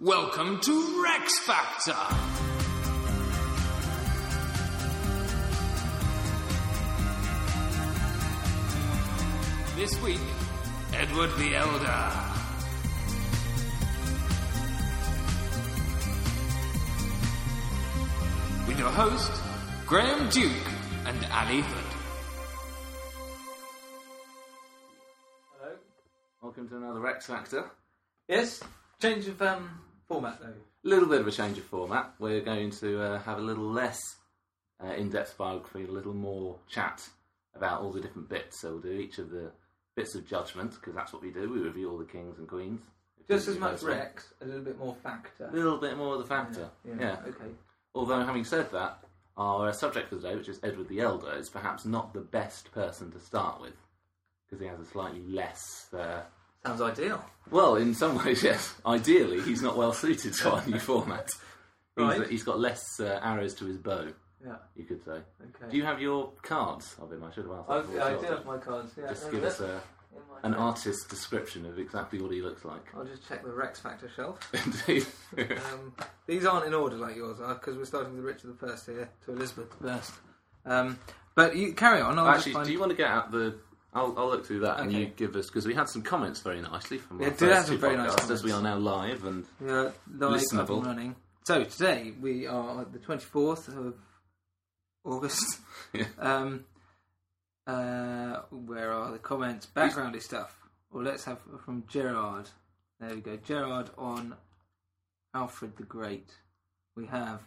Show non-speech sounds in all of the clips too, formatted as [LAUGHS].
Welcome to Rex Factor. This week, Edward the Elder. With your host, Graham Duke and Ali Hood. Hello. Welcome to another Rex Factor. Yes. Change of um, format though. A little bit of a change of format. We're going to uh, have a little less uh, in-depth biography, a little more chat about all the different bits. So we'll do each of the bits of judgment because that's what we do. We review all the kings and queens. Just as much. Rex, a little bit more factor. A little bit more of the factor. Yeah. Okay. Although having said that, our uh, subject for today, which is Edward the Elder, is perhaps not the best person to start with because he has a slightly less. Uh, Sounds ideal. Well, in some [LAUGHS] ways, yes. Ideally, he's not well suited to our new format. He's, Right. he's got less uh, arrows to his bow, Yeah. you could say. Okay. Do you have your cards of him? I should have asked. that I've, before I we do started. have my cards. Yeah. Just give us a, an artist's description of exactly what he looks like. I'll just check the Rex Factor shelf. [LAUGHS] Indeed. Um, these aren't in order like yours are because we're starting with Richard the First here to Elizabeth the First. Um, but you carry on. I'll Actually, find... do you want to get out the? I'll, I'll look through that and Okay. you give us because we had some comments very nicely from Yeah, our did first have some two very nice podcasts, as we are now live and Yeah, live up Listenable. and running. So today we are at the twenty fourth of August. [LAUGHS] Yeah. Um, uh, where are the comments? Backgroundy stuff. Well, let's have from Gerard. There we go. Gerard on Alfred the Great. We have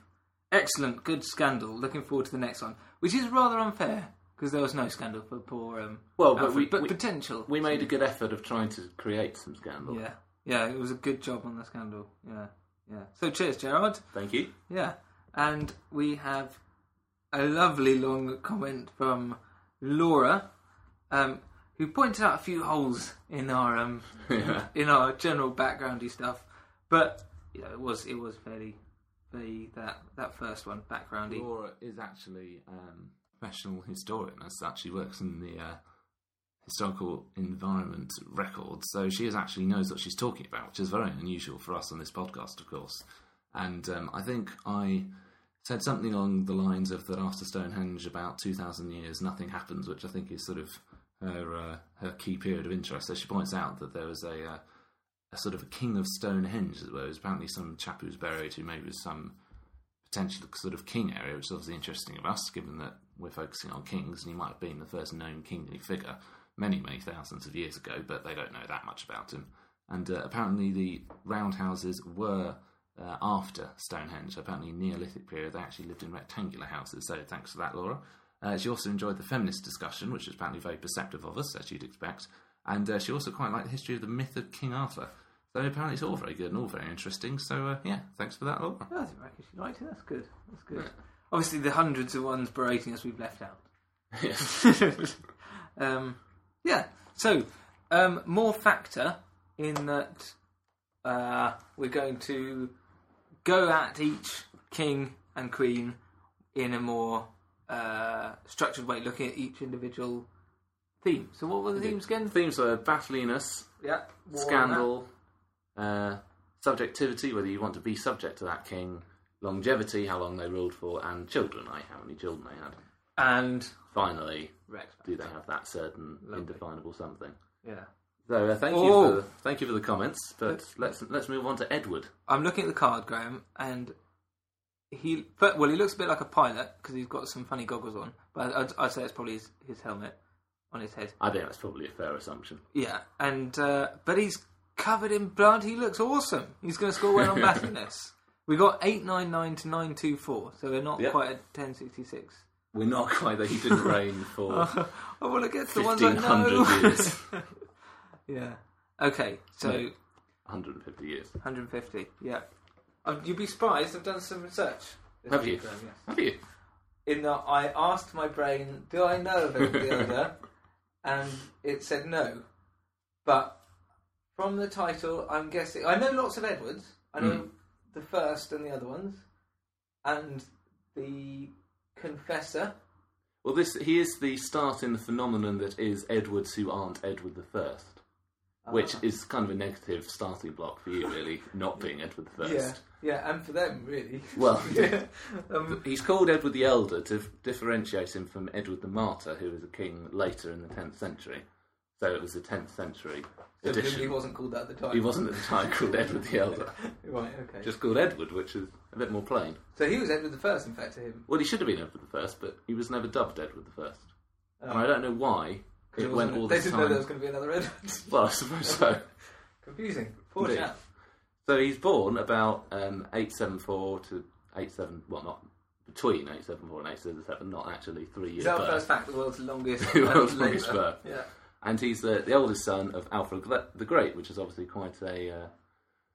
excellent, good scandal. Looking forward to the next one, which is rather unfair because there was no scandal for poor. Um, Well, but Alfred, we- but we- potential. we made a good effort of trying to create some scandal. yeah, yeah. It was a good job on the scandal. Yeah, yeah. So cheers, Gerard. Thank you. Yeah, and we have a lovely long comment from Laura, um, who pointed out a few holes in our um, [LAUGHS] Yeah. in our general backgroundy stuff, but you know, it was it was fairly fairly that that first one backgroundy. Laura is actually um, a professional historian as such. She works in the uh, historical environment records, so she actually knows what she's talking about, which is very unusual for us on this podcast, of course. And um, I think I said something along the lines of that after Stonehenge, about two thousand years, nothing happens, which I think is sort of her uh, her key period of interest. So she points out that there was a uh, a sort of a king of Stonehenge, there was apparently some chap who was buried who maybe was some potential sort of king area, which is obviously interesting of us, given that we're focusing on kings, and he might have been the first known kingly figure many, many thousands of years ago, but they don't know that much about him. And uh, apparently, the roundhouses were uh, after Stonehenge. Apparently, in Neolithic period, they actually lived in rectangular houses. So, thanks for that, Laura. Uh, she also enjoyed the feminist discussion, which was apparently very perceptive of us, as you'd expect. And uh, she also quite liked the history of the myth of King Arthur. So apparently it's all very good and all very interesting. So uh, yeah, thanks for that, Laura. I think liked it. That's good. That's good. Obviously, the hundreds of ones berating us we've left out. Yes. [LAUGHS] um, yeah. So, um, more factor in that uh, we're going to go at each king and queen in a more uh, structured way, looking at each individual theme. So, what were the themes again? Themes were battliness, Yeah, war scandal, uh, subjectivity, whether you want to be subject to that king, longevity, how long they ruled for, and children, like how many children they had. and Finally, Rex. do they have that certain Lovely. indefinable something? Yeah. So uh, thank Oh. you for thank you for the comments, but let's let's move on to Edward. I'm looking at the card, Graham, and he. But, well, he looks a bit like a pilot because he's got some funny goggles on. But I'd, I'd say it's probably his, his helmet on his head. I think that's probably a fair assumption. Yeah, and uh, but he's covered in blood. He looks awesome. He's going to score well on [LAUGHS] battliness. We got eight nine nine to nine two four, so we're not Yep. quite at ten sixty six. We're not quite there. He didn't [LAUGHS] reign for I want to get to the ones I fifteen know. hundred [LAUGHS] years, yeah. Okay, so No. 150 years. 150. Yeah. Um, you'd be surprised. I've done some research. this Have week, you? Yes. Have you? in that I asked my brain, "Do I know of the Elder?" and it said no. But from the title, I'm guessing I know lots of Edwards. I know Mm. the first and the other ones, and the Confessor. Well, this he is the start in the phenomenon that is Edwards who aren't Edward the First. which Ah. is kind of a negative starting block for you, really, not being Edward the Yeah, First. yeah, and for them really. Well, [LAUGHS] yeah. Um, [LAUGHS] he's called Edward the Elder to f- differentiate him from Edward the Martyr, who was a king later in the 10th century. So it was the 10th century so edition. he wasn't called that at the time. He wasn't at the time called Edward the Elder, [LAUGHS] Right. Okay. just called Edward, which is a bit more plain. so he was Edward the First, in fact, to him. Well, he should have been Edward the First, but he was never dubbed Edward the First. Um, And I don't know why. it it went all they the didn't know there was going to be another Edward. [LAUGHS] Well, I suppose so. [LAUGHS] Confusing. Poor Indeed. chap. So he's born about um, 874 to 87, well, not between 874 and 877, not actually three years Is that birth. first fact? The world's longest. The world's longest birth. Yeah. And he's the, the oldest son of Alfred the Great, which is obviously quite a uh,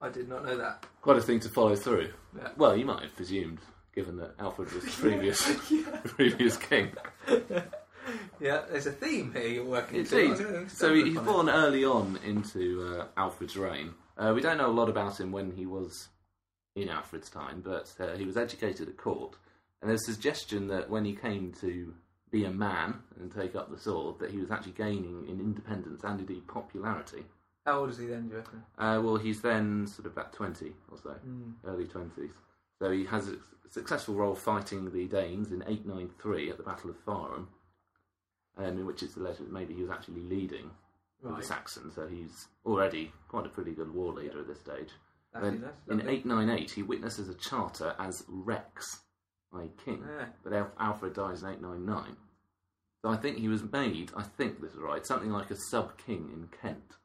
I did not know that. quite a thing to follow through. Yeah. Well, you might have presumed, given that Alfred was the previous [LAUGHS] [LAUGHS] previous king. [LAUGHS] Yeah, there's a theme here you're working Indeed. to. So he- he's born early on into uh, Alfred's reign. Uh, we don't know a lot about him when he was in Alfred's time, but uh, he was educated at court. And there's a suggestion that when he came to be a man and take up the sword, that he was actually gaining in independence and indeed popularity. How old is he then, do you reckon? Uh, well, he's then sort of about 20 or so, Mm. early 20s. So he has a successful role fighting the Danes in 893 at the Battle of Farnham, um, in which it's alleged that maybe he was actually leading Right. the Saxons, so he's already quite a pretty good war leader at this stage. Actually, in 898, he witnesses a charter as Rex, i.e. king, Yeah. but Al- Alfred dies in 899. So I think he was made, I think this is right, something like a sub king in Kent,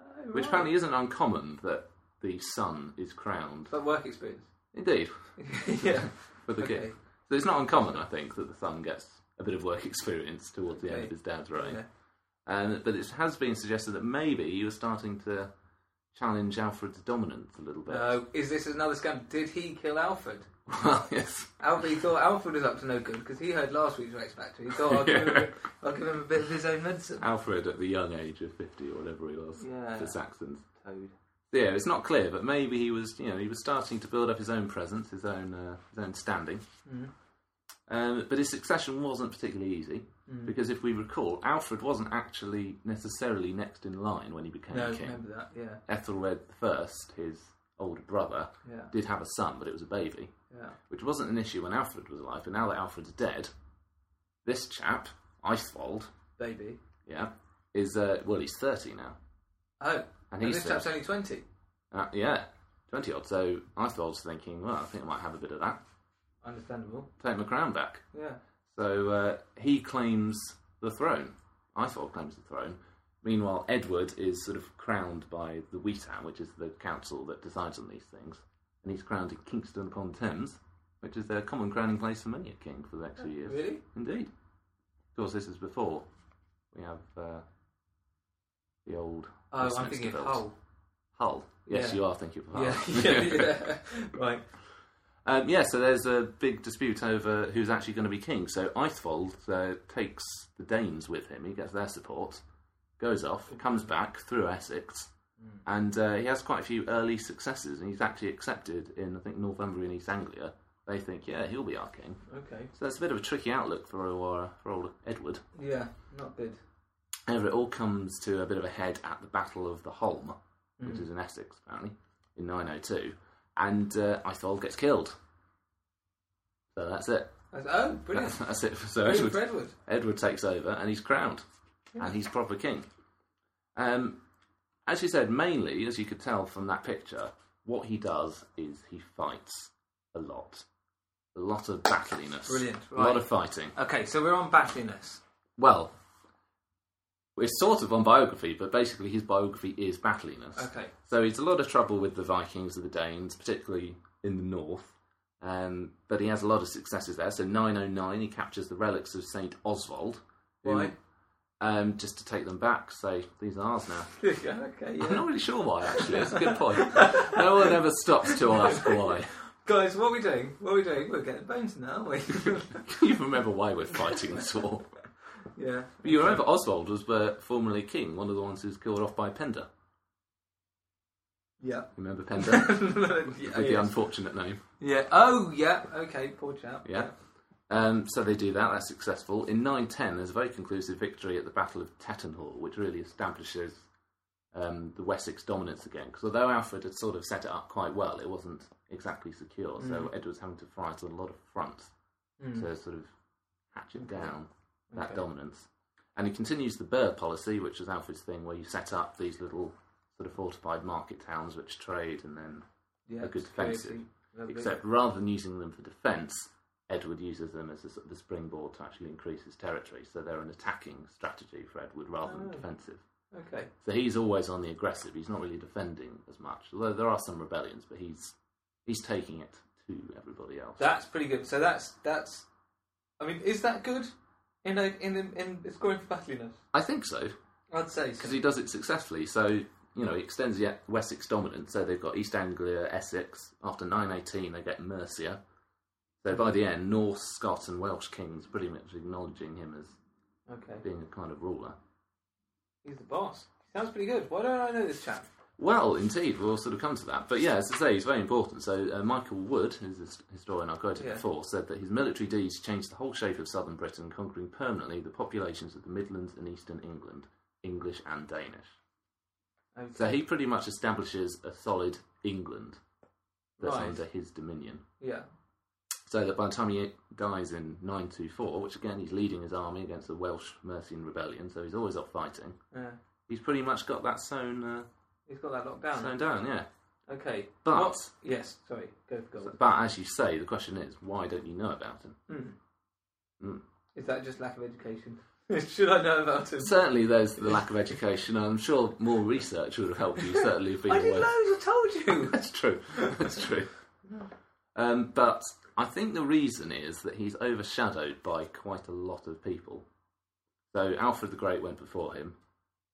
Oh, which right. apparently isn't uncommon that the son is crowned. But work experience. Indeed, [LAUGHS] [LAUGHS] yeah. for the Okay. king. So it's not uncommon, I think, that the son gets a bit of work experience towards the end of his dad's reign. Yeah. Um, but it has been suggested that maybe he was starting to challenge Alfred's dominance a little bit. Uh, is this another scam? Did he kill Alfred? well, [LAUGHS] yes. Alfred thought Alfred was up to no good because he heard last week's Rex Factor. He thought I'll, give him a bit, [LAUGHS] I'll give him a bit of his own medicine. Alfred at the young age of 50 or whatever he was, Yeah. the Saxons. Toad. Yeah, it's not clear, but maybe he was, you know, he was starting to build up his own presence, his own, uh, his own standing. Mhm. Um, but his succession wasn't particularly easy Mm. because, if we recall, Alfred wasn't actually necessarily next in line when he became No, king. remember that? Yeah, Ethelred I, his older brother, yeah, did have a son, but it was a baby, yeah. which wasn't an issue when Alfred was alive. But now that Alfred's dead, this chap, Eisvold, Baby. yeah, is uh, well, he's thirty now, Oh, and and he's this chap's only twenty. uh, yeah, twenty odd. So Eisvold's thinking, well, I think I might have a bit of that. Understandable. Take my crown back. Yeah. So uh, he claims the throne. Eisvold claims the throne. Meanwhile, Edward is sort of crowned by the Witan, which is the council that decides on these things, and he's crowned in Kingston upon Thames, which is their common crowning place for many a king for the next few years. Really? Indeed. Of course, this is before we have uh, the old. Oh, I'm thinking. Hull. Hull. Yes, Yeah. you are thinking of Hull. Yeah, [LAUGHS] yeah, yeah. [LAUGHS] right. Um, yeah, so there's a big dispute over who's actually going to be king. So Eithvold uh, takes the Danes with him. He gets their support, goes off, comes back through Essex, and uh, he has quite a few early successes. And he's actually accepted in, I think, Northumbria and East Anglia. They think, yeah, he'll be our king. Okay. So that's a bit of a tricky outlook for uh, for old Edward. Yeah, not good. However, it all comes to a bit of a head at the Battle of the Holm, which Mm. is in Essex, apparently, in 902. And uh, gets killed. So that's it. That's, oh, brilliant. That's, that's it. [LAUGHS] So Edward, for Edward. Edward takes over and he's crowned. And he's proper king. Um, as you said, mainly, as you could tell from that picture, what he does is he fights a lot. A lot of battliness. Brilliant, A lot of fighting. Okay, so we're on battliness. Well, it's sort of on biography, but basically his biography is battliness. Okay. So he's a lot of trouble with the Vikings and the Danes, particularly in the north. Um, but he has a lot of successes there. So 909, he captures the relics of Saint Oswald. who- Why? Um, just to take them back, say these are ours now. [LAUGHS] okay, I'm not really sure why. Actually, it's a good point. no one ever stops to ask why. [LAUGHS] Guys, what are we doing? What are we doing? We're getting bones now, aren't we? Can [LAUGHS] you remember why we're fighting this war? Yeah. But you remember Oswald was uh, formerly king, one of the ones who was killed off by Penda. Yeah. Remember [LAUGHS] Penda? yeah, With the yes. unfortunate name. yeah. Oh, yeah. Okay, poor chap. Yeah. Um, so they do that, that's successful. In 910, there's a very conclusive victory at the Battle of Tettenhall, which really establishes um, the Wessex dominance again. Because although Alfred had sort of set it up quite well, it wasn't exactly secure. So Edward's having to fight on a lot of fronts to sort of hatch it down that Okay. dominance. And he continues the Burh policy, which was Alfred's thing, where you set up these little sort of fortified market towns which trade and then Yeah, a good defensive. Except rather than using them for defence, Edward uses them as a, the springboard to actually increase his territory. So they're an attacking strategy for Edward rather than Oh. defensive. Okay. So he's always on the aggressive. He's not really defending as much. Although there are some rebellions, but he's he's taking it to everybody else. That's pretty good. So that's that's. I mean, is that good in a, in in, in scoring for battliness? I think so I'd say so. because he does it successfully. So you know he extends the Wessex dominance. So they've got East Anglia, Essex. After 918, they get Mercia. So by the end, Norse, Scots, and Welsh kings pretty much acknowledging him as Okay. being a kind of ruler. He's the boss. Sounds pretty good. Why don't I know this chap? Well, indeed, we'll sort of come to that. But yeah, as I say, he's very important. So uh, Michael Wood, who's a historian I quoted Yeah. before, said that his military deeds changed the whole shape of southern Britain, conquering permanently the populations of the Midlands and eastern England, English and Danish. Okay. So he pretty much establishes a solid England that's Right. under his dominion. Yeah. So that by the time he dies in 924, which again he's leading his army against the Welsh Mercian rebellion, so he's always off fighting, Yeah. he's pretty much got that sewn, uh, He's got that locked down. sewn down, yeah. Okay. But- What- yes. Sorry. Go for gold. But as you say, the question is, why don't you know about him? Hmm. Mm. Is that just lack of education? [LAUGHS] Should I know about him? Certainly, there's the lack of education. and I'm sure more research would have helped you. Certainly, have [LAUGHS] been I did aware- loads. I told you. [LAUGHS] That's true. That's true. Um, but I think the reason is that he's overshadowed by quite a lot of people. So Alfred the Great went before him.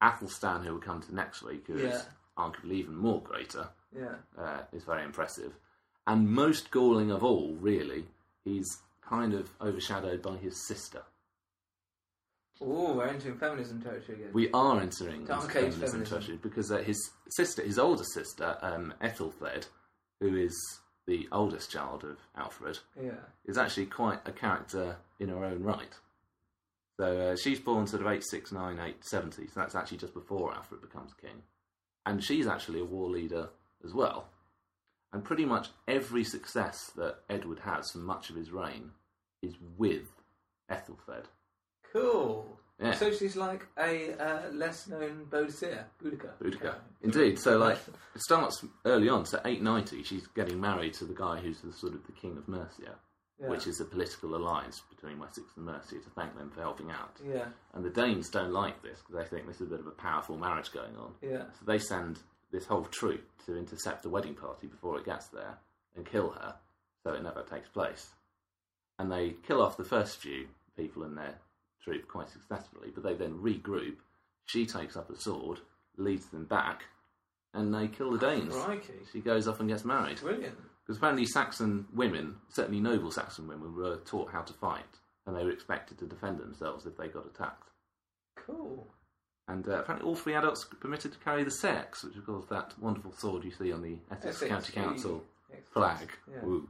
Athelstan, who we'll come to next week, who is arguably even more greater, yeah. uh, is very impressive. And most galling of all, really, he's kind of overshadowed by his sister. Oh, we're entering feminism territory again. We are entering into Dark age feminism feminism. territory because uh, his sister, his older sister, um, Ethelfled, who is the oldest child of Alfred, yeah. is actually quite a character in her own right. So uh, she's born sort of 869, 870, so that's actually just before Alfred becomes king. And she's actually a war leader as well. And pretty much every success that Edward has for much of his reign is with Ethelfled. Cool. Yeah. So she's like a uh, less known Boudicca. Boudica. Boudica. Indeed. So, like, it starts early on. So, 890, she's getting married to the guy who's the sort of the king of Mercia, Yeah. which is a political alliance between Wessex and Mercia to thank them for helping out. Yeah. And the Danes don't like this because they think this is a bit of a powerful marriage going on. Yeah. So they send this whole troop to intercept the wedding party before it gets there and kill her, so it never takes place. And they kill off the first few people in their troop quite successfully, but they then regroup. She takes up a sword, leads them back, and they kill the Danes. Crikey. She goes off and gets married. Brilliant. Because apparently Saxon women, certainly noble Saxon women, were taught how to fight, and they were expected to defend themselves if they got attacked. Cool. And uh, apparently, all three adults were permitted to carry the seax, which of course that wonderful sword you see on the Essex, Essex, County Council flag. Yeah. Woo.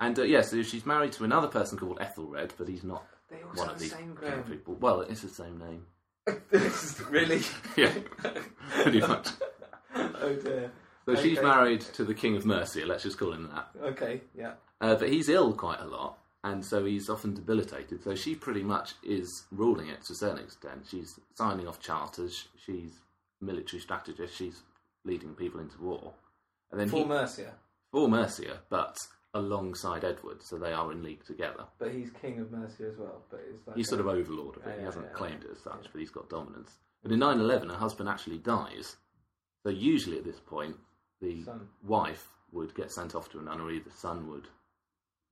And uh, yeah, so she's married to another person called Ethelred, but he's not They all one of the these same, people. Well, it's the same name. [LAUGHS] this is really. [LAUGHS] Yeah, [LAUGHS] pretty much. Oh dear. So she's married to the King of Mercia. Let's just call him that. Okay. Yeah. Uh, but he's ill quite a lot, and so he's often debilitated. So she pretty much is ruling it to a certain extent. She's signing off charters. She's military strategist. She's leading people into war. And then For he, Mercia, for Mercia, but alongside Edward, so they are in league together. but he's king of Mercia as well. But like He's sort of overlord of it. Yeah, he hasn't yeah, claimed yeah. it as such, but he's got dominance. But in 911, her husband actually dies. So usually at this point, the Son. wife would get sent off to a nunnery, the son would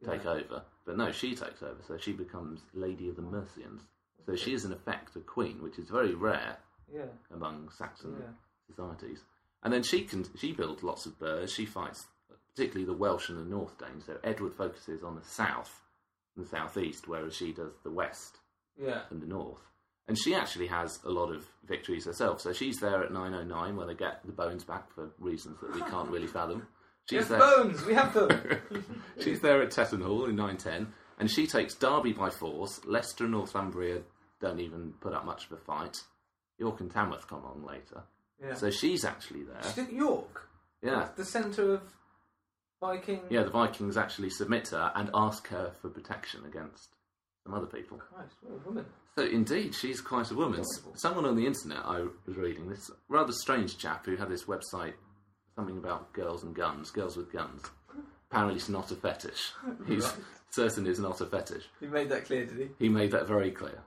take Yeah. over. But no, she takes over, so she becomes Lady of the Mercians. So she is in effect a queen, which is very rare Yeah. among Saxon Yeah. societies. And then she can she builds lots of burghs. She fights particularly the Welsh and the North Danes. So Edward focuses on the south and the southeast, whereas she does the west Yeah. and the north. And she actually has a lot of victories herself. So she's there at 909 when they get the bones back for reasons that we can't really fathom. [LAUGHS] She's Yes, there. bones. We have them. [LAUGHS] She's there at Tettenhall in 910, and she takes Derby by force. Leicester and Northumbria don't even put up much of a fight. York and Tamworth come on later. Yeah. So she's actually there. She's at York. Yeah. The centre of Viking. Yeah, the Vikings actually submit her and ask her for protection against some other people. Christ, what a woman. So indeed, she's quite a woman. Someone on the internet I was reading this rather strange chap who had this website, something about girls and guns, girls with guns. Apparently, it's not a fetish. [LAUGHS] He's Right. certain it's not a fetish. He made that clear, did he? He made that very clear,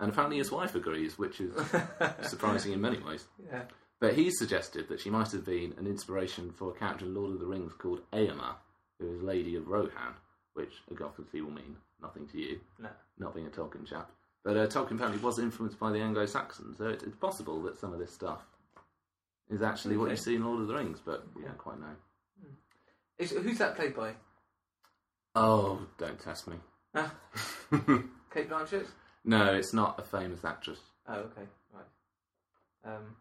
and apparently his wife agrees, which is [LAUGHS] surprising in many ways. Yeah. But he suggested that she might have been an inspiration for a character in Lord of the Rings called Aemma, who is Lady of Rohan, which a goth would see will mean nothing to you, No. not being a Tolkien chap. But uh, Tolkien apparently was influenced by the Anglo-Saxons, so it, it's possible that some of this stuff is actually what you see in Lord of the Rings, but we Yeah. don't quite know. Is, who's that played by? Oh, don't test me. [LAUGHS] Cate Blanchett? no, it's not a famous actress. Oh, okay. Right. Um,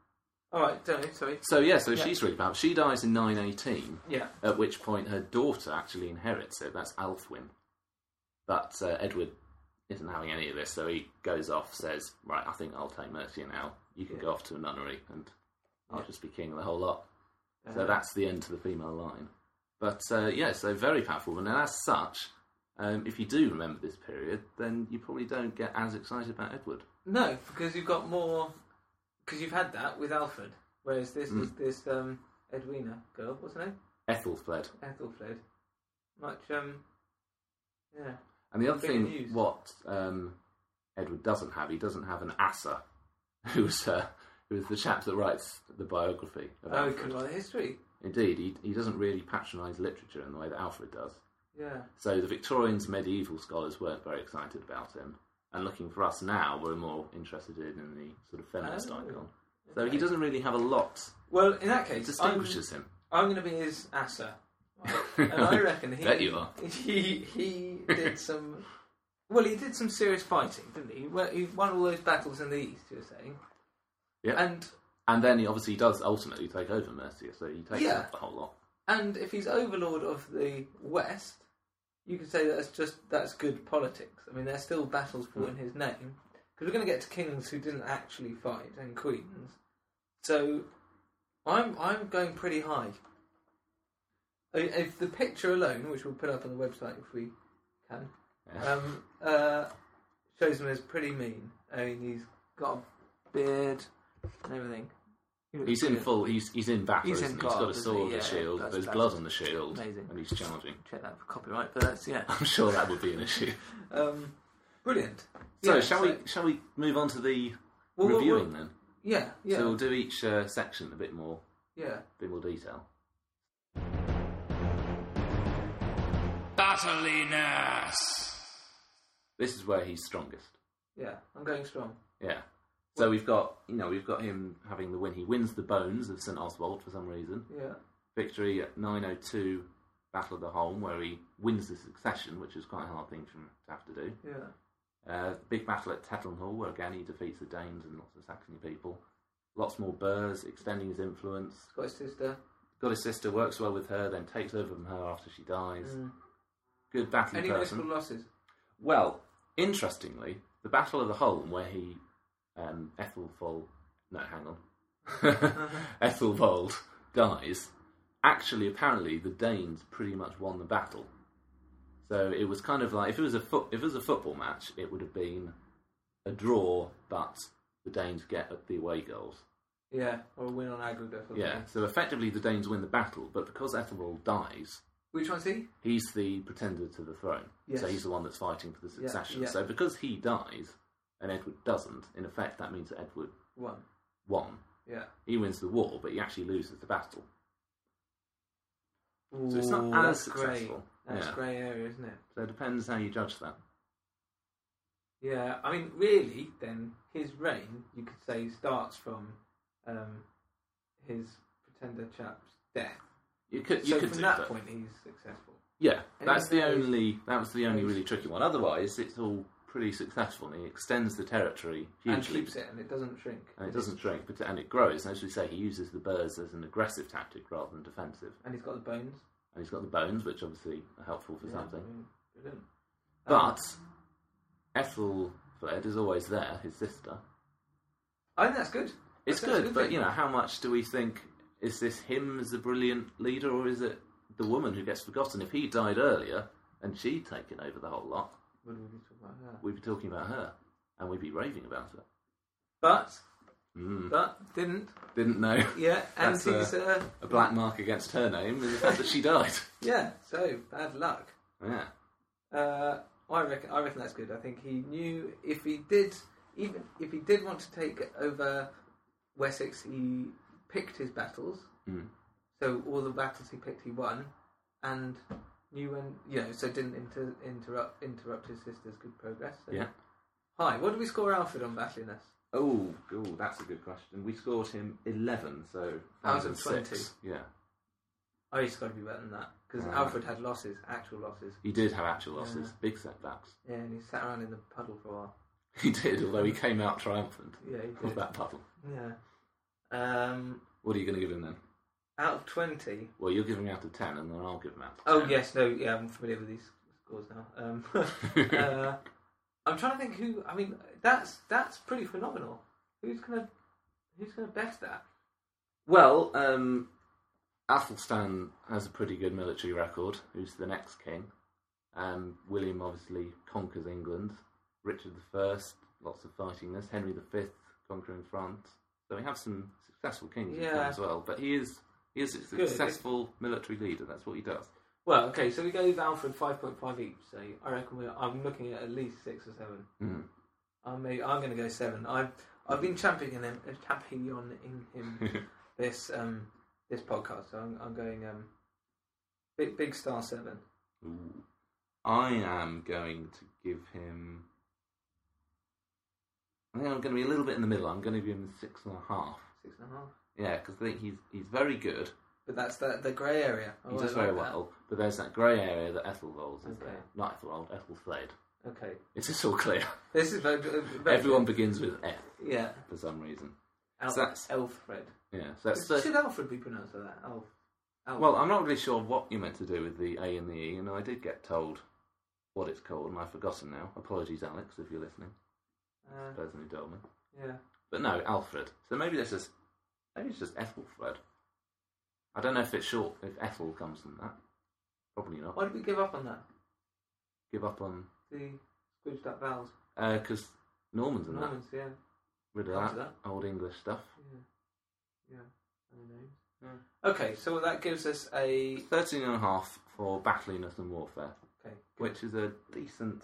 all right, don't know, sorry. So yeah, so Yeah. she's really powerful. She dies in 918. Yeah. at which point her daughter actually inherits it. That's Althwin. But uh, Edward isn't having any of this, so he goes off, says, Right, I think I'll take Mercia now. You can go off to a nunnery, and I'll just be king of the whole lot. So Uh, that's the end to the female line. But uh, yeah, so very powerful woman. And as such, um, if you do remember this period, then you probably don't get as excited about Edward. No, because you've got more. Because you've had that with Alfred, whereas this Mm. is this um, Edwina girl. What's her name? Ethelfled. Ethelfled. Much um. Yeah. And the other Big thing, news. what um, Edward doesn't have, he doesn't have an Asser, [LAUGHS] who's uh, who's the chap that writes the biography of Oh, Alfred. write history. Indeed, he, he doesn't really patronise literature in the way that Alfred does. Yeah. So the Victorians, medieval scholars weren't very excited about him. And looking for us now, we're more interested in, the sort of feminist Oh, icon. So he doesn't really have a lot Well, in that that case, distinguishes him. I'm, I'm going to be his Asser. [LAUGHS] and I reckon he. Bet you are. [LAUGHS] He he did some. Well, he did some serious fighting, didn't he? Well, he won all those battles in the east. You're saying. Yeah. And And then he obviously does ultimately take over Mercia, so he takes Yeah. up the whole lot. and if he's overlord of the west, you could say that's just that's good politics. I mean, there's still battles fought in his name because we're going to get to kings who didn't actually fight and queens. So, I'm I'm going pretty high. I mean, If the picture alone, which we'll put up on the website if we can, um, uh, shows him as pretty mean. I mean, he's got a beard and everything. He looks He's in full. He's he's in battle. He's in isn't he? He's got a sword, he? a shield. that's- There's that's blood on the shield, amazing. and he's charging. Check that for copyright, but that's yeah. I'm sure that would be an issue. [LAUGHS] Um, brilliant. So Yeah, shall we shall we move on to the Well, well, reviewing well, then? Yeah, yeah, So we'll do each uh, section a bit more, yeah. a bit more detail. Battliness. This is where he's strongest. Yeah, I'm going strong. Yeah. So we've got you know we've got him having the win. He wins the bones of St Oswald for some reason. Yeah, Victory at 902 Battle of the Holm, where he wins the succession, which is quite a hard thing for him to have to do. yeah, Uh, big battle at Tettenhall, where again he defeats the Danes and lots of Saxony people. Lots more burhs, extending his influence. got his sister. Got his sister, works well with her, then takes over from her after she dies. Mm. Good battling Any person. notable losses? Well, interestingly, the Battle of the Holm, where he, um, Ethelfold, no, hang on, [LAUGHS] Ethelvold dies. Actually, apparently, the Danes pretty much won the battle. So it was kind of like if it was a foot, if it was a football match, it would have been a draw, but the Danes get the away goals. Yeah, or a win on aggregate. Or Yeah. So effectively, the Danes win the battle, but because Ethelwald dies, Which one's he? he's the pretender to the throne. Yes. So he's the one that's fighting for the Yeah, succession. yeah. So because he dies and Edward doesn't, in effect, that means that Edward One. won. Yeah. He wins the war, but he actually loses the battle. So it's not as that's grey. successful. That's Yeah. grey area, isn't it? So it depends how you judge that. Yeah, I mean, really, then his reign, you could say, starts from um, his pretender chap's death. You could, you so could from do that that. point, he's successful. Yeah, And that's the then only that was the only really tricky one. Otherwise, it's all pretty successful. And he extends the territory hugely, And keeps it, and it doesn't shrink. and it doesn't shrink, but and it grows. And as we say, he uses the burhs as an aggressive tactic rather than defensive. And he's got the bones. And he's got the bones, which obviously are helpful for Yeah, something. I mean, brilliant. Um, But Ethelfled is always there, his sister. I think that's good. It's That's good, good but thing. you know, how much do we think is this him as a brilliant leader, or is it the woman who gets forgotten? If he died earlier and she'd taken over the whole lot, Do we talk about her? we'd be talking about her and we'd be raving about her. But Mm. but didn't. Didn't know Yeah, [LAUGHS] and That's, he's uh, a black mark against her name is the fact that she died. [LAUGHS] yeah. So bad luck. Yeah, Uh, I reckon. I reckon that's good. I think he knew if he did, even if he did want to take over Wessex, he picked his battles. Mm. So all the battles he picked, he won, and knew when you know. So didn't inter- interrupt interrupt his sister's good progress. So. yeah. Hi. What did we score Alfred on battliness? Oh, oh, that's a good question. We scored him eleven, so Out of 106. Yeah, Oh, he's got to be better than that because Ah. Alfred had losses, actual losses. he did have actual losses, Yeah. big setbacks. Yeah, and he sat around in the puddle for a while. [LAUGHS] He did, although he came out triumphant Yeah, he [LAUGHS] of did. that puddle. Yeah. Um, What are you going to give him then? Out of twenty, Well, you'll give him out of ten, and then I'll give them out. Of Oh yes, no, yeah, I'm familiar with these scores now. Um, [LAUGHS] uh, I'm trying to think who. I mean, that's that's pretty phenomenal. Who's gonna who's gonna best that? Well, um, Athelstan has a pretty good military record. Who's the next king? Um, William obviously conquers England. Richard I, lots of fighting this. Henry V conquering France. So we have some successful kings Yeah. as well. But he is he is a Good. successful military leader. That's what he does. Well, okay, so we gave Alfred five point five each. So I reckon we're, I'm looking at at least six or seven. Mm. I may, I'm going to go seven. I've I've been championing him, championing him [LAUGHS] this um this podcast. So I'm, I'm going um big big star seven. Ooh. I am going to give him. I think I'm going to be a little bit in the middle. I'm going to give him six and a half. Six and a half. Yeah, because I think he's he's very good. But that's the the grey area. He Oh, does I like very that. well, but there's that grey area that Ethelwold is Okay. there. Not Ethelwold, Ethelflaed. Okay, It's just all clear. this is very, very [LAUGHS] Everyone begins with F Yeah, for some reason. Al- So that's- Elfred. Yeah, so that's the, Should Alfred be pronounced like that? Alf. Alf. well, I'm not really sure what you meant to do with the A and the E, and I did get told what it's called, and I've forgotten now. Apologies, Alex, if you're listening. Uh, The person who told me. yeah. But no, Alfred. So maybe this is maybe it's just Ethelfred. I don't know if it's short if Ethel comes from that. Probably not. Why did we give up on that? Give up on The Scrooged Up Vowels. because uh, Normans and that Normans, yeah. rid of After that, old English stuff. Yeah. Yeah. And the names. Okay, so that gives us a. Thirteen and a half for battliness and warfare, Okay. which is a decent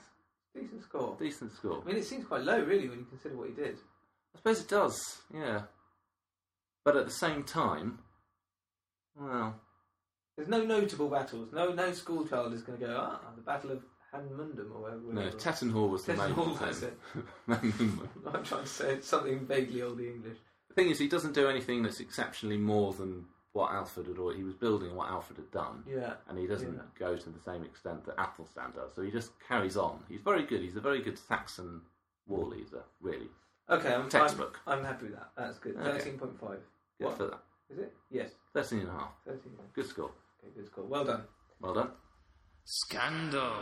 Decent score. decent score. I mean, it seems quite low, really, when you consider what he did. I suppose it does, yeah. But at the same time, well, There's no notable battles. No, no school child is going to go. Ah, the Battle of Hanmundum or whatever. no. Tettenhall was the main Tettenhall, that's thing. it. [LAUGHS] I'm trying to say it's something vaguely old English. The thing is, he doesn't do anything that's exceptionally more than what Alfred had already. He was building what Alfred had done, Yeah. and he doesn't Yeah. go to the same extent that Athelstan does. So he just carries on. He's very good. He's a very good Saxon war leader, really. Okay, I'm Textbook. I'm, I'm happy with that. That's good. Okay. Thirteen point five. Good What? for that. Is it? Yes. Thirteen and a half. Thirteen. Good score. Okay, good score. Well done. Well done. Scandal.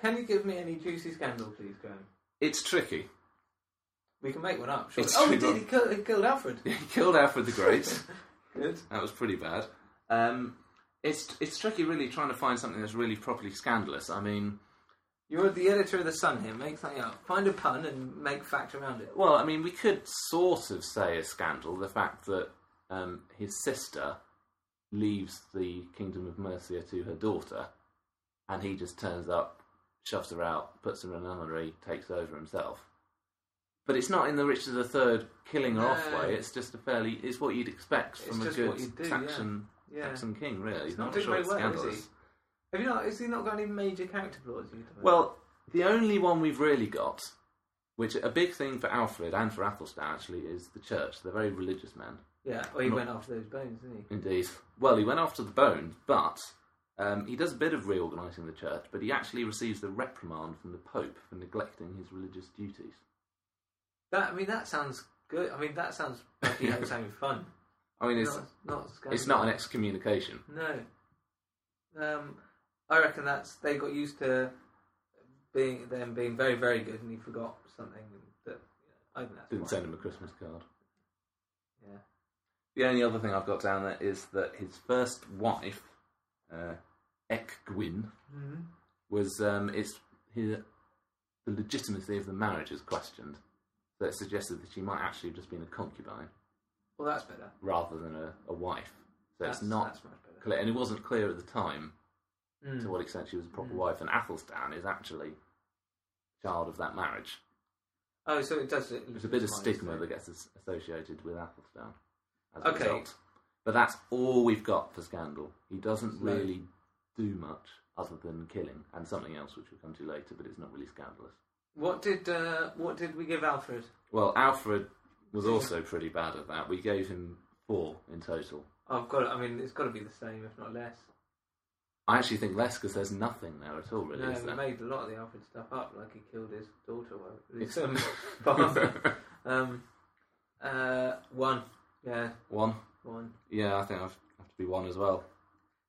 Can you give me any juicy scandal, please, Graham? It's tricky. We can make one up. Sure. It's Oh, he did. He killed, he killed Alfred. [LAUGHS] He killed Alfred the Great. [LAUGHS] Good. that was pretty bad. Um, it's it's tricky, really, trying to find something that's really properly scandalous. I mean, You're the editor of the Sun here. Make something up. Find a pun and make fact around it. well, I mean, we could sort of say a scandal the fact that um, his sister leaves the kingdom of Mercia to her daughter, and he just turns up, shoves her out, puts her in a nunnery, takes over himself. But it's not in the Richard III killing her off way. It's just a fairly. It's what you'd expect It's from a good do. Saxon Yeah. Saxon king. Really, He's not not sure it's well, is scandalous. Have you not? Has he not got any major character flaws? you? Well, the only one we've really got, which a big thing for Alfred and for Athelstan actually, is the church. They're very religious men. yeah. Well, he went after those bones, didn't he? Indeed. Well, he went after the bones, but um, he does a bit of reorganising the church, but he actually receives the reprimand from the Pope for neglecting his religious duties. That I mean, that sounds good. I mean, that sounds [LAUGHS] like he had something fun. I mean, it's, not, not it's not an excommunication. No. Um, I reckon that's they got used to being them being very very good, and he forgot something that I think that's Didn't why. send him a Christmas card. Yeah. The only other thing I've got down there is that his first wife, uh, Ecgwyn, Mm-hmm. was um, it's his, the legitimacy of the marriage is questioned. So it suggested that she might actually have just been a concubine Well, that's better. rather than a, a wife. So that's, it's not That's much better. clear, and it wasn't clear at the time Mm. to what extent she was a proper Mm. wife. And Athelstan is actually child of that marriage. Oh, so it does. It There's a bit of stigma that gets associated with Athelstan as a Okay. result. But that's all we've got for Scandal. He doesn't No. really do much other than killing and something else which we'll come to later, but it's not really scandalous. What did uh, what did we give Alfred? Well, Alfred was also pretty bad at that. We gave him four in total. I've got. I mean, it's got to be the same, if not less. I actually think less because there's nothing there at all, really. no, is there? made a lot of the Alfred stuff up, like he killed his daughter. Well, [LAUGHS] [LAUGHS] his um, father. Um, uh, one. Yeah, one. one. Yeah, I think I have to be one as well.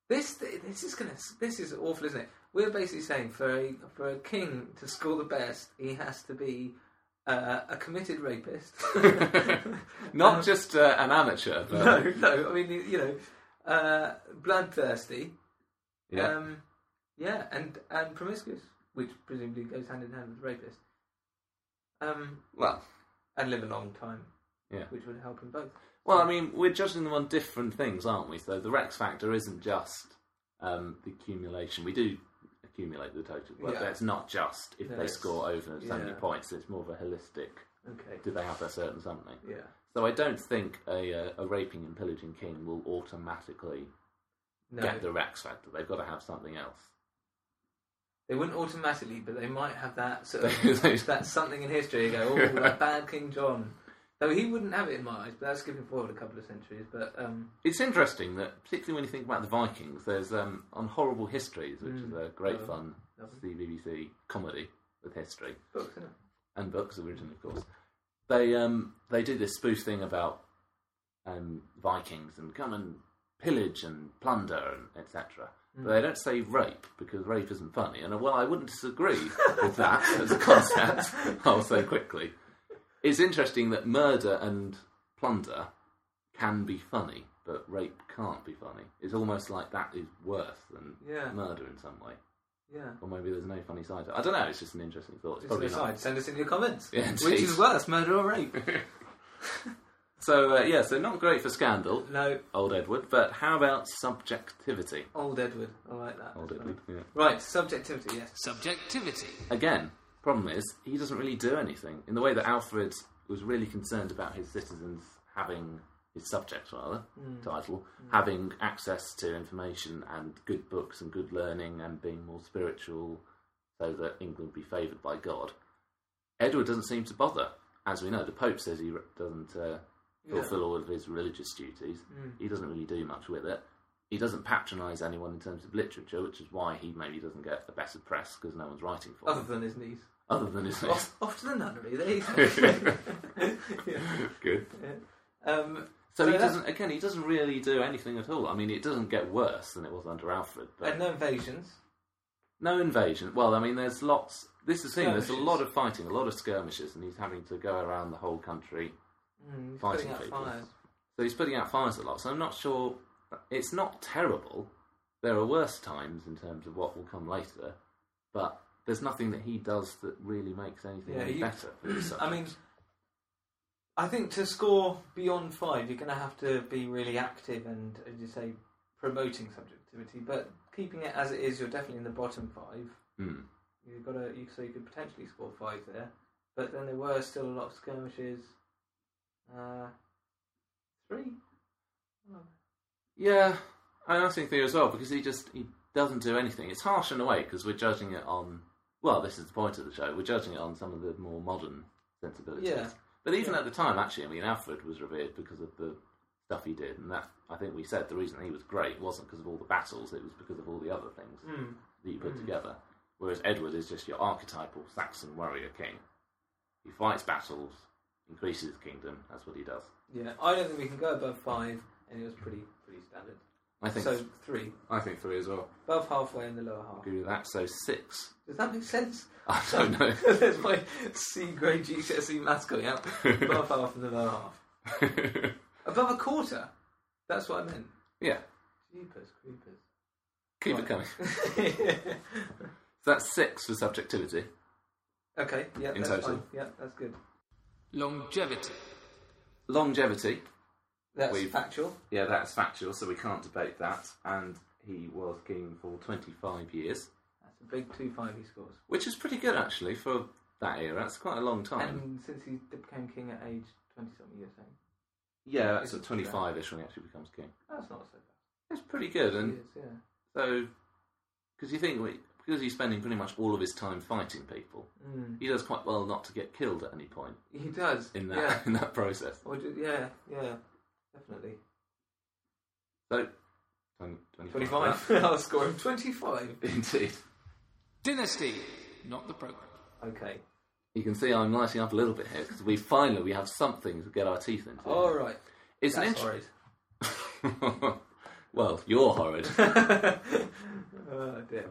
This this is gonna this is awful, isn't it? We're basically saying for a for a king to score the best, he has to be uh, a committed rapist. [LAUGHS] Not Um, just uh, an amateur, but no, no. I mean, you know, uh, bloodthirsty. Yeah. Um, yeah, and and promiscuous, which presumably goes hand in hand with rapist. Um, well, and live a long time. Yeah. which would help in both. Well, I mean, we're judging them on different things, aren't we? So the Rex factor isn't just um, the accumulation. We do accumulate the total, but Yeah. it's not just if they score over so many yeah. points. It's more of a holistic. Okay. Do they have a certain something? Yeah. So I don't think a, uh, a raping and pillaging king will automatically No, get the Rex factor. They've got to have something else. they wouldn't automatically, but they might have that sort [LAUGHS] of that something in history. You go, oh, [LAUGHS] that bad King John. Though he wouldn't have it in my eyes, but that's skipping forward a couple of centuries. But um, It's interesting that, particularly when you think about the Vikings, there's um, on Horrible Histories, which is Mm. a great Oh, fun lovely. CBBC comedy with history. books, and books originally, of course. They um they did this spoof thing about um Vikings and come and pillage and plunder and etc. But they mm. don't say rape because rape isn't funny. And well, I wouldn't disagree with that [LAUGHS] as a concept. [LAUGHS] I'll say quickly. It's interesting that murder and plunder can be funny, but rape can't be funny. It's almost like that is worse than Yeah. murder in some way. Yeah. Or maybe there's no funny side to it. I don't know. It's just an interesting thought. It's Just probably an not. send us in your comments. Yeah, Which is worse, murder or rape? [LAUGHS] So uh, yeah, so not great for scandal, no, old Edward. But how about subjectivity, old Edward. I like that. old Edward? Yeah. Right, subjectivity. Yes. Subjectivity. Again, problem is he doesn't really do anything in the way that Alfred was really concerned about his citizens having his subjects rather title having access to information and good books and good learning and being more spiritual, so that England be favoured by God. Edward doesn't seem to bother, as we know. The Pope says he re- doesn't uh, fulfil all of his religious duties. He doesn't really do much with it. He doesn't patronise anyone in terms of literature, which is why he maybe doesn't get a better press because no one's writing for Other him. Other than his niece. Other than his Off, off to the nunnery. There yeah. good. Um, So he that's- doesn't. Again, he doesn't really do anything at all. I mean, it doesn't get worse than it was under Alfred, but and no invasions. no invasion. Well, I mean, there's lots. This is the thing. There's a lot of fighting, a lot of skirmishes, and he's having to go around the whole country Mm, fighting people. fires. So he's putting out fires a lot. So I'm not sure. It's not terrible. There are worse times in terms of what will come later, but there's nothing that he does that really makes anything Yeah, any he- better. [CLEARS THROAT] I mean. I think to score beyond five, you're going to have to be really active and, as you say, promoting subjectivity. But keeping it as it is, you're definitely in the bottom five. Hmm. You've got to, you, so you could potentially score five there. But then there were still a lot of skirmishes. Uh, three. Oh, Yeah, I think there as well because he just he doesn't do anything. It's harsh in a way because we're judging it on. Well, this is the point of the show. We're judging it on some of the more modern sensibilities. Yeah. But even Yeah. at the time, actually, I mean, Alfred was revered because of the stuff he did, and that I think we said the reason he was great wasn't because of all the battles; it was because of all the other things Mm. that you put Mm. together. Whereas Edward is just your archetypal Saxon warrior king. He fights battles, increases his kingdom. That's what he does. Yeah, I don't think we can go above five, and it was pretty pretty standard. I think. So three, I think three as well. above halfway in the lower half. Agree with that. So six. Does that make sense? [LAUGHS] I don't know. [LAUGHS] There's my C grade GCSE maths going out. [LAUGHS] Above half and the lower half. Above a quarter. That's what I meant. Yeah, Jeepers creepers. keep Right. it coming. So that's six for subjectivity. okay, yeah, In that's total. fine. Yeah, that's good. Longevity. Longevity. That's We've- factual. Yeah, that's factual, so we can't debate that. And he was king for 25 years, That's a big two five he scores. which is pretty good actually for that era. That's quite a long time. And since he became king at age twenty something, you're saying yeah, that's Isn't at too bad. 25 ish when he actually becomes king. that's not so bad. It's pretty good, and He is, yeah. so because you think we, because he's spending pretty much all of his time fighting people, Mm. he does quite well not to get killed at any point He does. in that Yeah. [LAUGHS] in that process. Or ju- yeah, yeah, definitely. So 20, 25. Twenty-five. [LAUGHS] I'll score him twenty-five. [LAUGHS] Indeed. Dynasty. Not the program. Okay. You can see I'm lighting up a little bit here because we finally we have something to get our teeth into. All right. it's an That's int- horrid. well, you're horrid. oh dear.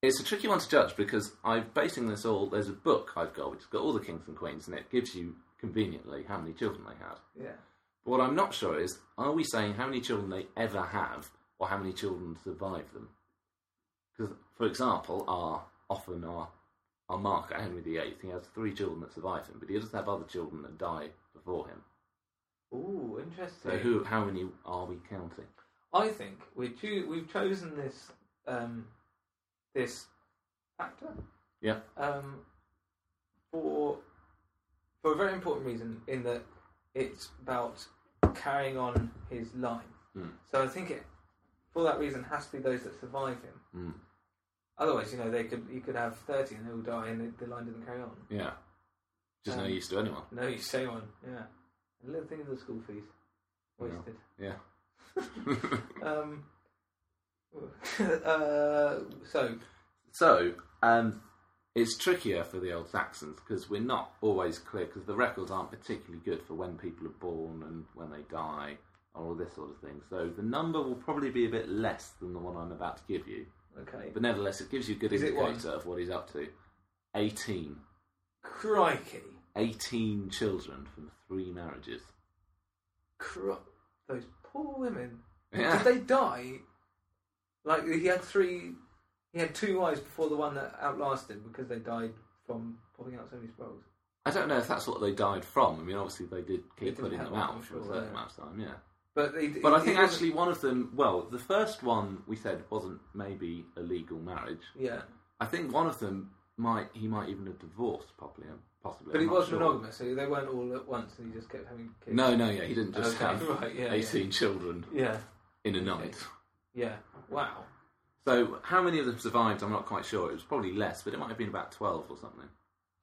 It's a tricky one to judge because I'm basing this all. There's a book I've got which has got all the kings and queens, and it gives you conveniently how many children they had. Yeah. But what I'm not sure is, are we saying how many children they ever have, or how many children survive them? Because, for example, our often our our marker Henry VIII, he has three children that survive him, but he doesn't have other children that die before him. Ooh, interesting. So, who, how many are we counting? I think we choo- we've chosen this um, this actor. Yeah, um, for for a very important reason in that it's about carrying on his line. Hmm. So I think it for that reason has to be those that survive him. Mm. Otherwise, you know, they could you could have thirty and they will die and the, the line doesn't carry on. yeah. Just no Um, use to anyone. No, you say one. Yeah, a little thing of the school fees wasted. Yeah. [LAUGHS] [LAUGHS] Um, [LAUGHS] uh, so So, um, it's trickier for the old Saxons because we're not always clear because the records aren't particularly good for when people are born and when they die and all this sort of thing. So the number will probably be a bit less than the one I'm about to give you, okay, but nevertheless, it gives you a good Is it one? indicator of what he's up to. 18. crikey, 18 children from three marriages. Cri- those poor women. Yeah. Did they die? Like he had three, he had two wives before the one that outlasted because they died from popping out so many sprouls. I don't know if that's what they died from. I mean, obviously they did keep didn't putting them out I'm for a sure, certain yeah. amount of time, yeah. But they, But I think actually one of them, well, the first one we said wasn't maybe a legal marriage. yeah. I think one of them might he might even have divorced possibly, possibly. But I'm he not was sure. monogamous, so they weren't all at once, and he just kept having kids. No, no, yeah, he didn't just Okay, have [LAUGHS] right, yeah, eighteen children Yeah, in a night. Yeah. Wow. So how many of them survived? I'm not quite sure. It was probably less, but it might have been about twelve or something.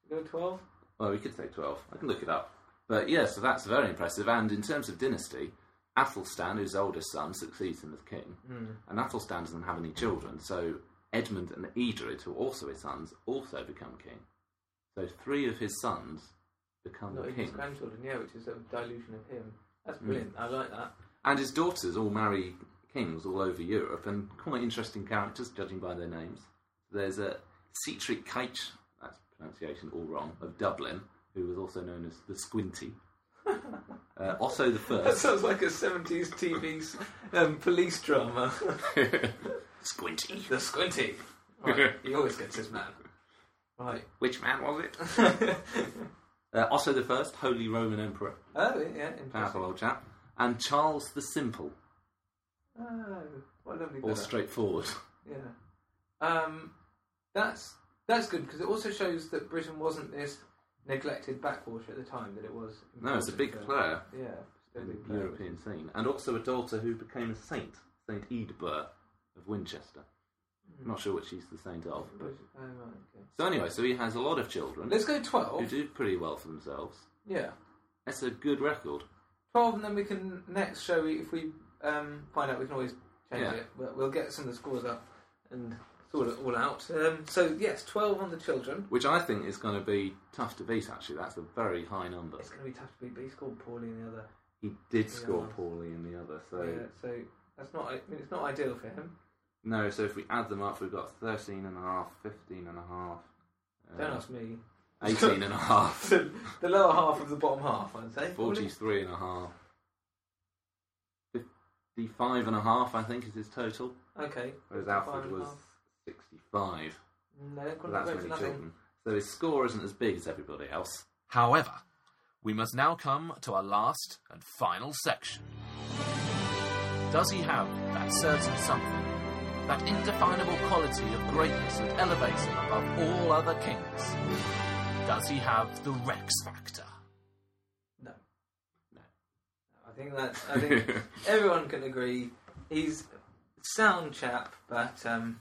Go twelve. Well, we could say twelve. I can look it up. But yeah, so that's very impressive. And in terms of dynasty, Athelstan, whose oldest son, succeeds him as king. Hmm. And Athelstan doesn't have any children, so Edmund and Edred, who are also his sons, also become king. So three of his sons become Not the his king. grandchildren, yeah, which is a dilution of him. That's Hmm. brilliant. I like that. And his daughters all marry kings all over Europe, and quite interesting characters, judging by their names. There's a Sihtric Cáech, that's pronunciation all wrong, of Dublin, who was also known as the Squinty. [LAUGHS] Uh, Otto the [LAUGHS] First. That sounds like a 70s TV um, police drama. [LAUGHS] Squinty. the Squinty. Right, he always gets his man. Right. Which man was it? Uh, Otto the First, Holy Roman Emperor, oh, yeah, interesting. powerful old chap, and Charles the Simple, Oh, what a lovely or straightforward. Yeah. Um, that's that's good because it also shows that Britain wasn't this neglected backwater at the time that it was. No, it's a big player Yeah, still a in big the player. European scene, and also a daughter who became a saint, Saint Eadburh of Winchester. I'm not sure which he's the saint of. But... Oh, right, okay. So anyway, so he has a lot of children Let's go twelve. who do pretty well for themselves. Yeah, That's a good record. twelve, and then we can next show if we um, find out. We can always change Yeah. it. But we'll get some of the scores up and sort it all out. Um, so yes, twelve on the children. Which I think is going to be tough to beat, actually. That's a very high number. It's going to be tough to beat. But he scored poorly in the other. He did score Yeah. poorly in the other, so... Yeah, so that's not. I mean, it's not ideal for him. No, so if we add them up, we've got 13 and a half, 15 and a half, Don't uh, ask me. 18 and a half, [LAUGHS] the, lower half of the bottom half, I'd say. probably. 43 and a half, Fifty-five and a half, I think, is his total. Okay. Whereas 55 Alfred was sixty-five. No, couldn't that's for many nothing. children. So his score isn't as big as everybody else. However, we must now come to our last and final section. Does he have that certain something, that indefinable quality of greatness that elevates him above all other kings? Does he have the Rex factor? I think that I think everyone can agree he's a sound chap, but um,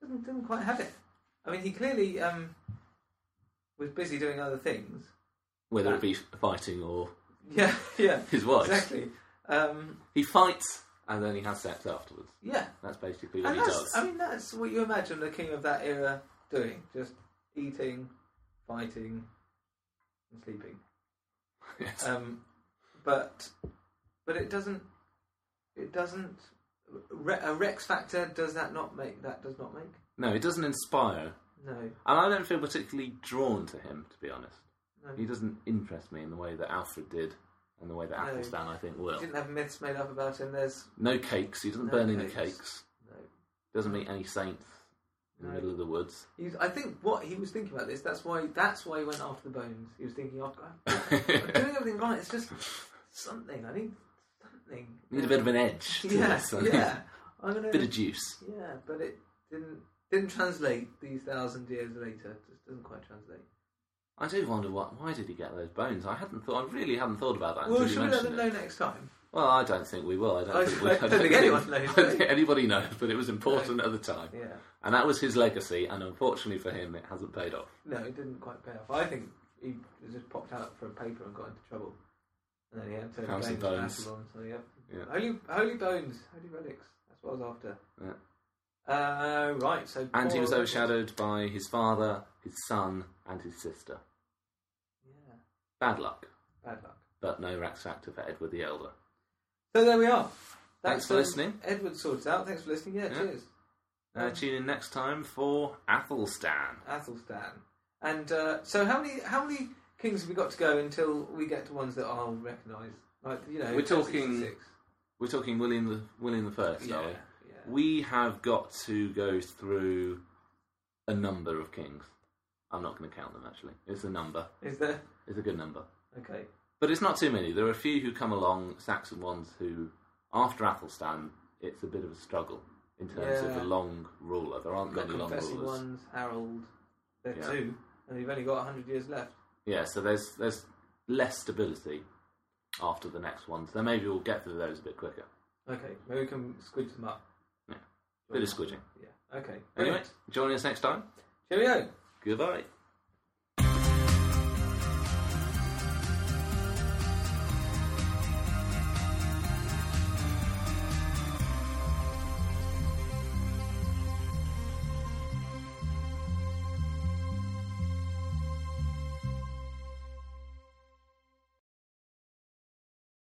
doesn't didn't quite have it. I mean, he clearly um, was busy doing other things. Whether it be fighting or [LAUGHS] Yeah, yeah, [LAUGHS] his wife. exactly. Um, He fights and then he has sex afterwards. yeah, That's basically what and he that's does. I mean that's what you imagine the king of that era doing: just eating, fighting, and sleeping. [LAUGHS] Yes. Um, but but it doesn't it doesn't a Rex factor does that not make that does not make No, it doesn't inspire. no And I don't feel particularly drawn to him, to be honest. no He doesn't interest me in the way that Alfred did and the way that No. Athelstan, I think, He will. didn't have myths made up about him there's No cakes. He doesn't No burn any cakes. cakes. no Doesn't meet any saints in the middle of the woods. He's, I think what he was thinking about this that's why that's why he went after the bones he was thinking oh, God, I'm doing everything right it's just something I need something Need a bit of an edge. To yeah this, I yeah [LAUGHS] I'm gonna bit of juice. yeah but it didn't didn't translate these thousand years later it just doesn't quite translate I do wonder what. Why did he get those bones? I hadn't thought. I really hadn't thought about that well should we let them it. know next time Well, I don't think we will. I don't I think, we, don't think anyone knows, I don't think anybody knows, but it was important at the time, yeah and that was his legacy. And unfortunately for him, it hasn't paid off. No, it didn't quite pay off. I think he just popped out for a paper and got into trouble. And then he had to some blame bones. So yeah. Yeah. Holy, holy bones, holy relics. That's what I was after. Yeah. Uh, right. So And he was overshadowed by his father, his son, and his sister. Yeah, Bad luck, bad luck. but no Rex Factor for Edward the Elder. So there we are. Thanks for um, listening. Edward sorts out. Thanks for listening. Yeah, Yeah. cheers. Uh, tune in next time for Athelstan. Athelstan. And uh, so how many how many kings we got to go until we get to ones that I'll recognise? Like you know, We're talking 66. We're talking William the William the First. Yeah, are we? yeah. We have got to go through a number of kings. I'm not going to count them actually. It's a number. Is there? It's a good number. Okay. But it's not too many. There are a few who come along, Saxon ones, who, after Athelstan, it's a bit of a struggle in terms of Yeah. the long ruler. There aren't many long rulers. ones, Harold. They're Yeah. two, and you've only got hundred years left. Yeah, so there's there's less stability after the next ones. Then maybe we'll get through those a bit quicker. Okay, maybe we can squidge them up. Yeah. Bit of squidging. Yeah. Okay. Anyway, join us next time. Cheerio. Goodbye.